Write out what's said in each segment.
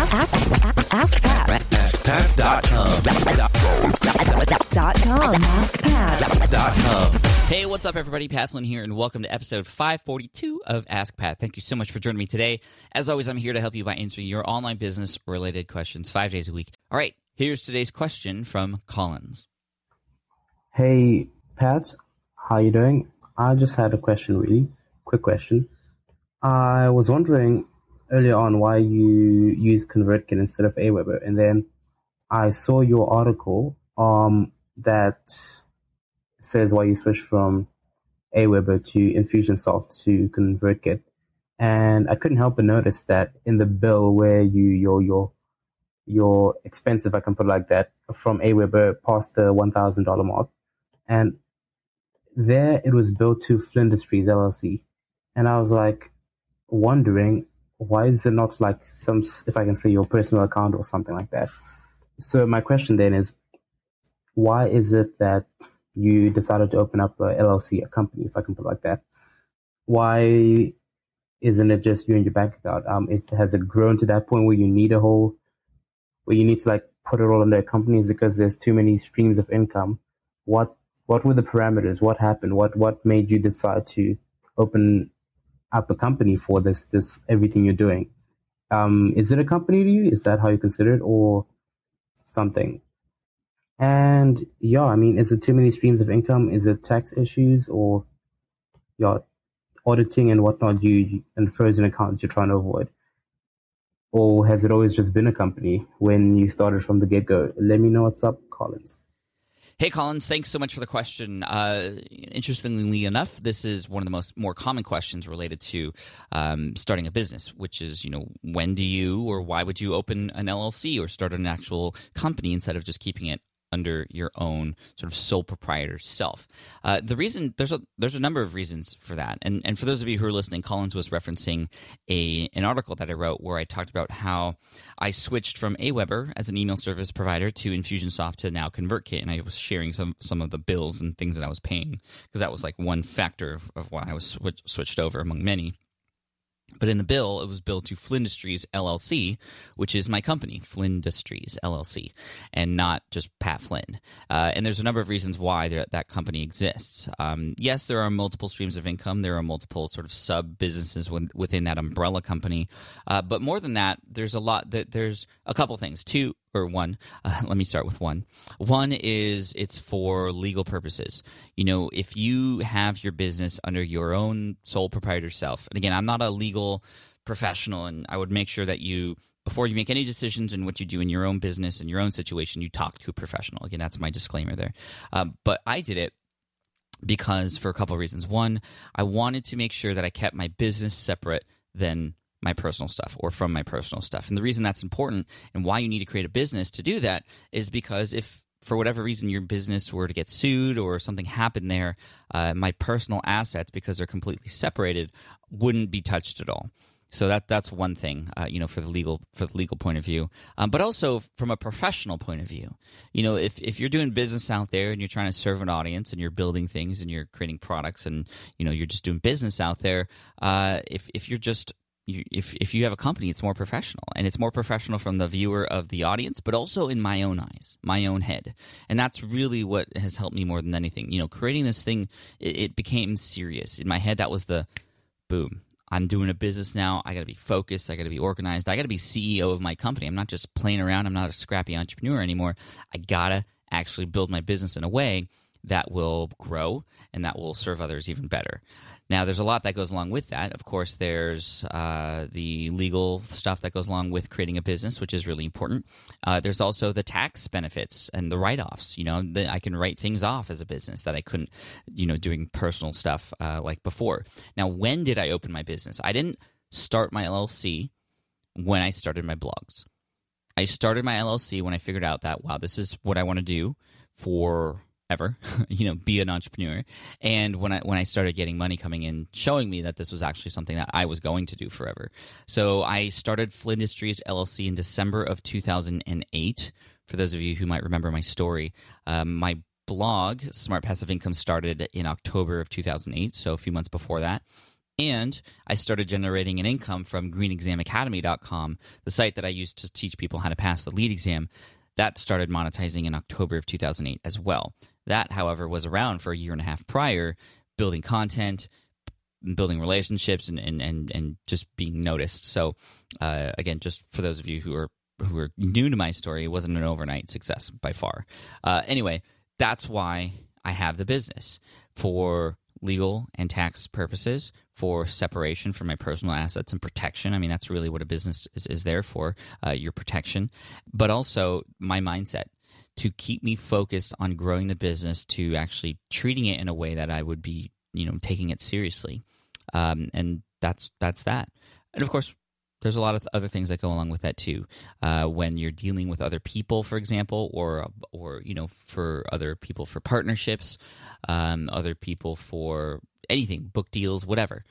Ask, ask, ask Pat. AskPat.com. Dot com. AskPat. Hey, what's up, everybody? Pat Flynn here, and welcome to episode 542 of Ask Pat. Thank you so much for joining me today. As always, I'm here to help you by answering your online business related questions five days a week. All right, here's today's question from Collins. Hey, Pat, how you doing? I just had a question, really quick question. I was wondering earlier on why you use ConvertKit instead of Aweber, and then I saw your article um, that says why you switched from Aweber to Infusionsoft to ConvertKit, and I couldn't help but notice that in the bill where you your your your expense, if I can put it like that, from Aweber past the one thousand dollar mark, and there it was billed to Flynndustries LLC, and I was like wondering why is it not like some, if I can say your personal account or something like that. So my question then is, why is it that you decided to open up a LLC, a company, if I can put it like that? Why isn't it just you and your bank account? Um, is, has it grown to that point where you need a whole, where you need to like put it all under a company? Is because there's too many streams of income? What what were the parameters? What happened? What what made you decide to open up a company for this this everything you're doing? Um, is it a company to you? Is that how you consider it, or something? And yeah, I mean, is it too many streams of income? Is it tax issues or yeah, auditing and whatnot? You and frozen accounts you're trying to avoid, or has it always just been a company when you started from the get go? Let me know what's up, Collins. Hey, Collins, thanks so much for the question. Uh, interestingly enough, this is one of the most more common questions related to um, starting a business, which is, you know, when do you or why would you open an LLC or start an actual company instead of just keeping it under your own sort of sole proprietor self. Uh, the reason there's a there's a number of reasons for that, and and for those of you who are listening, Collins was referencing a an article that I wrote where I talked about how I switched from Aweber as an email service provider to Infusionsoft to now ConvertKit, and I was sharing some some of the bills and things that I was paying because that was like one factor of, of why I was switch, switched over among many. But in the bill, it was billed to Flynndustries LLC, which is my company, Flynndustries LLC, and not just Pat Flynn. Uh, and there's a number of reasons why that company exists. Um, yes, there are multiple streams of income. There are multiple sort of sub businesses within that umbrella company. Uh, but more than that, there's a lot that there's a couple things. Two, or one. Uh, let me start with one. One is it's for legal purposes. You know, if you have your business under your own sole proprietor self, and again, I'm not a legal professional, and I would make sure that you before you make any decisions in what you do in your own business and your own situation, you talk to a professional. Again, that's my disclaimer there. Um, but I did it because for a couple of reasons. One, I wanted to make sure that I kept my business separate than my personal stuff or from my personal stuff. And the reason that's important and why you need to create a business to do that is because if for whatever reason your business were to get sued or something happened there, uh, my personal assets, because they're completely separated, wouldn't be touched at all. So that that's one thing, uh, you know, for the legal for the legal point of view, um, but also from a professional point of view. You know, if if you're doing business out there and you're trying to serve an audience and you're building things and you're creating products and you know you're just doing business out there, uh, if if you're just you, if if you have a company, it's more professional, and it's more professional from the viewer of the audience, but also in my own eyes, my own head, and that's really what has helped me more than anything. You know, creating this thing, it, it became serious in my head. That was the boom. I'm doing a business now. I got to be focused. I got to be organized. I got to be CEO of my company. I'm not just playing around. I'm not a scrappy entrepreneur anymore. I gotta actually build my business in a way that will grow and that will serve others even better. Now, there's a lot that goes along with that. Of course, there's uh, the legal stuff that goes along with creating a business, which is really important. Uh, there's also the tax benefits and the write offs. You know, the, I can write things off as a business that I couldn't, you know, doing personal stuff uh, like before. Now, when did I open my business? I didn't start my LLC when I started my blogs. I started my LLC when I figured out that, wow, this is what I want to do for ever, you know, be an entrepreneur. And when I when I started getting money coming in, showing me that this was actually something that I was going to do forever. So I started Flynndustries LLC in December of 2008. For those of you who might remember my story, um, my blog Smart Passive Income started in October of 2008, so a few months before that. And I started generating an income from greenexamacademy.com, the site that I used to teach people how to pass the LEED exam. That started monetizing in October of 2008 as well. That, however, was around for a year and a half prior, building content, building relationships, and, and, and, and just being noticed. So, uh, again, just for those of you who are who are new to my story, it wasn't an overnight success by far. Uh, anyway, that's why I have the business for legal and tax purposes, for separation from my personal assets and protection. I mean, that's really what a business is, is there for uh, your protection, but also my mindset to keep me focused on growing the business to actually treating it in a way that I would be, you know, taking it seriously. Um, and that's that's that. And of course, there's a lot of other things that go along with that too. Uh, when you're dealing with other people, for example, or or you know, for other people for partnerships, um, other people for anything, book deals, whatever.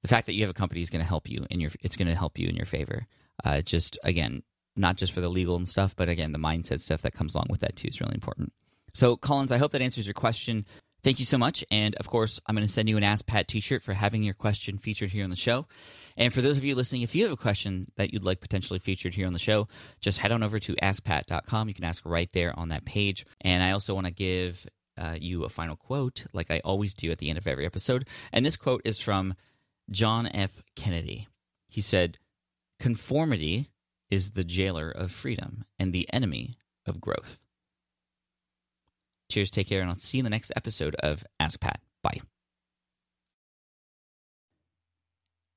The fact that you have a company is going to help you in your. It's going to help you in your favor. Uh, just again, not just for the legal and stuff, but again, the mindset stuff that comes along with that too is really important. So, Collins, I hope that answers your question. Thank you so much. And of course, I'm going to send you an Ask Pat t shirt for having your question featured here on the show. And for those of you listening, if you have a question that you'd like potentially featured here on the show, just head on over to askpat.com. You can ask right there on that page. And I also want to give uh, you a final quote, like I always do at the end of every episode. And this quote is from John F. Kennedy. He said, Conformity is the jailer of freedom and the enemy of growth. Cheers, take care, and I'll see you in the next episode of Ask Pat. Bye.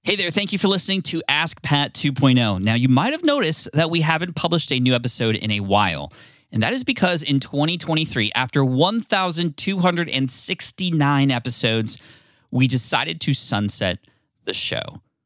Hey there, thank you for listening to Ask Pat 2.0. Now, you might have noticed that we haven't published a new episode in a while. And that is because in 2023, after 1,269 episodes, we decided to sunset the show.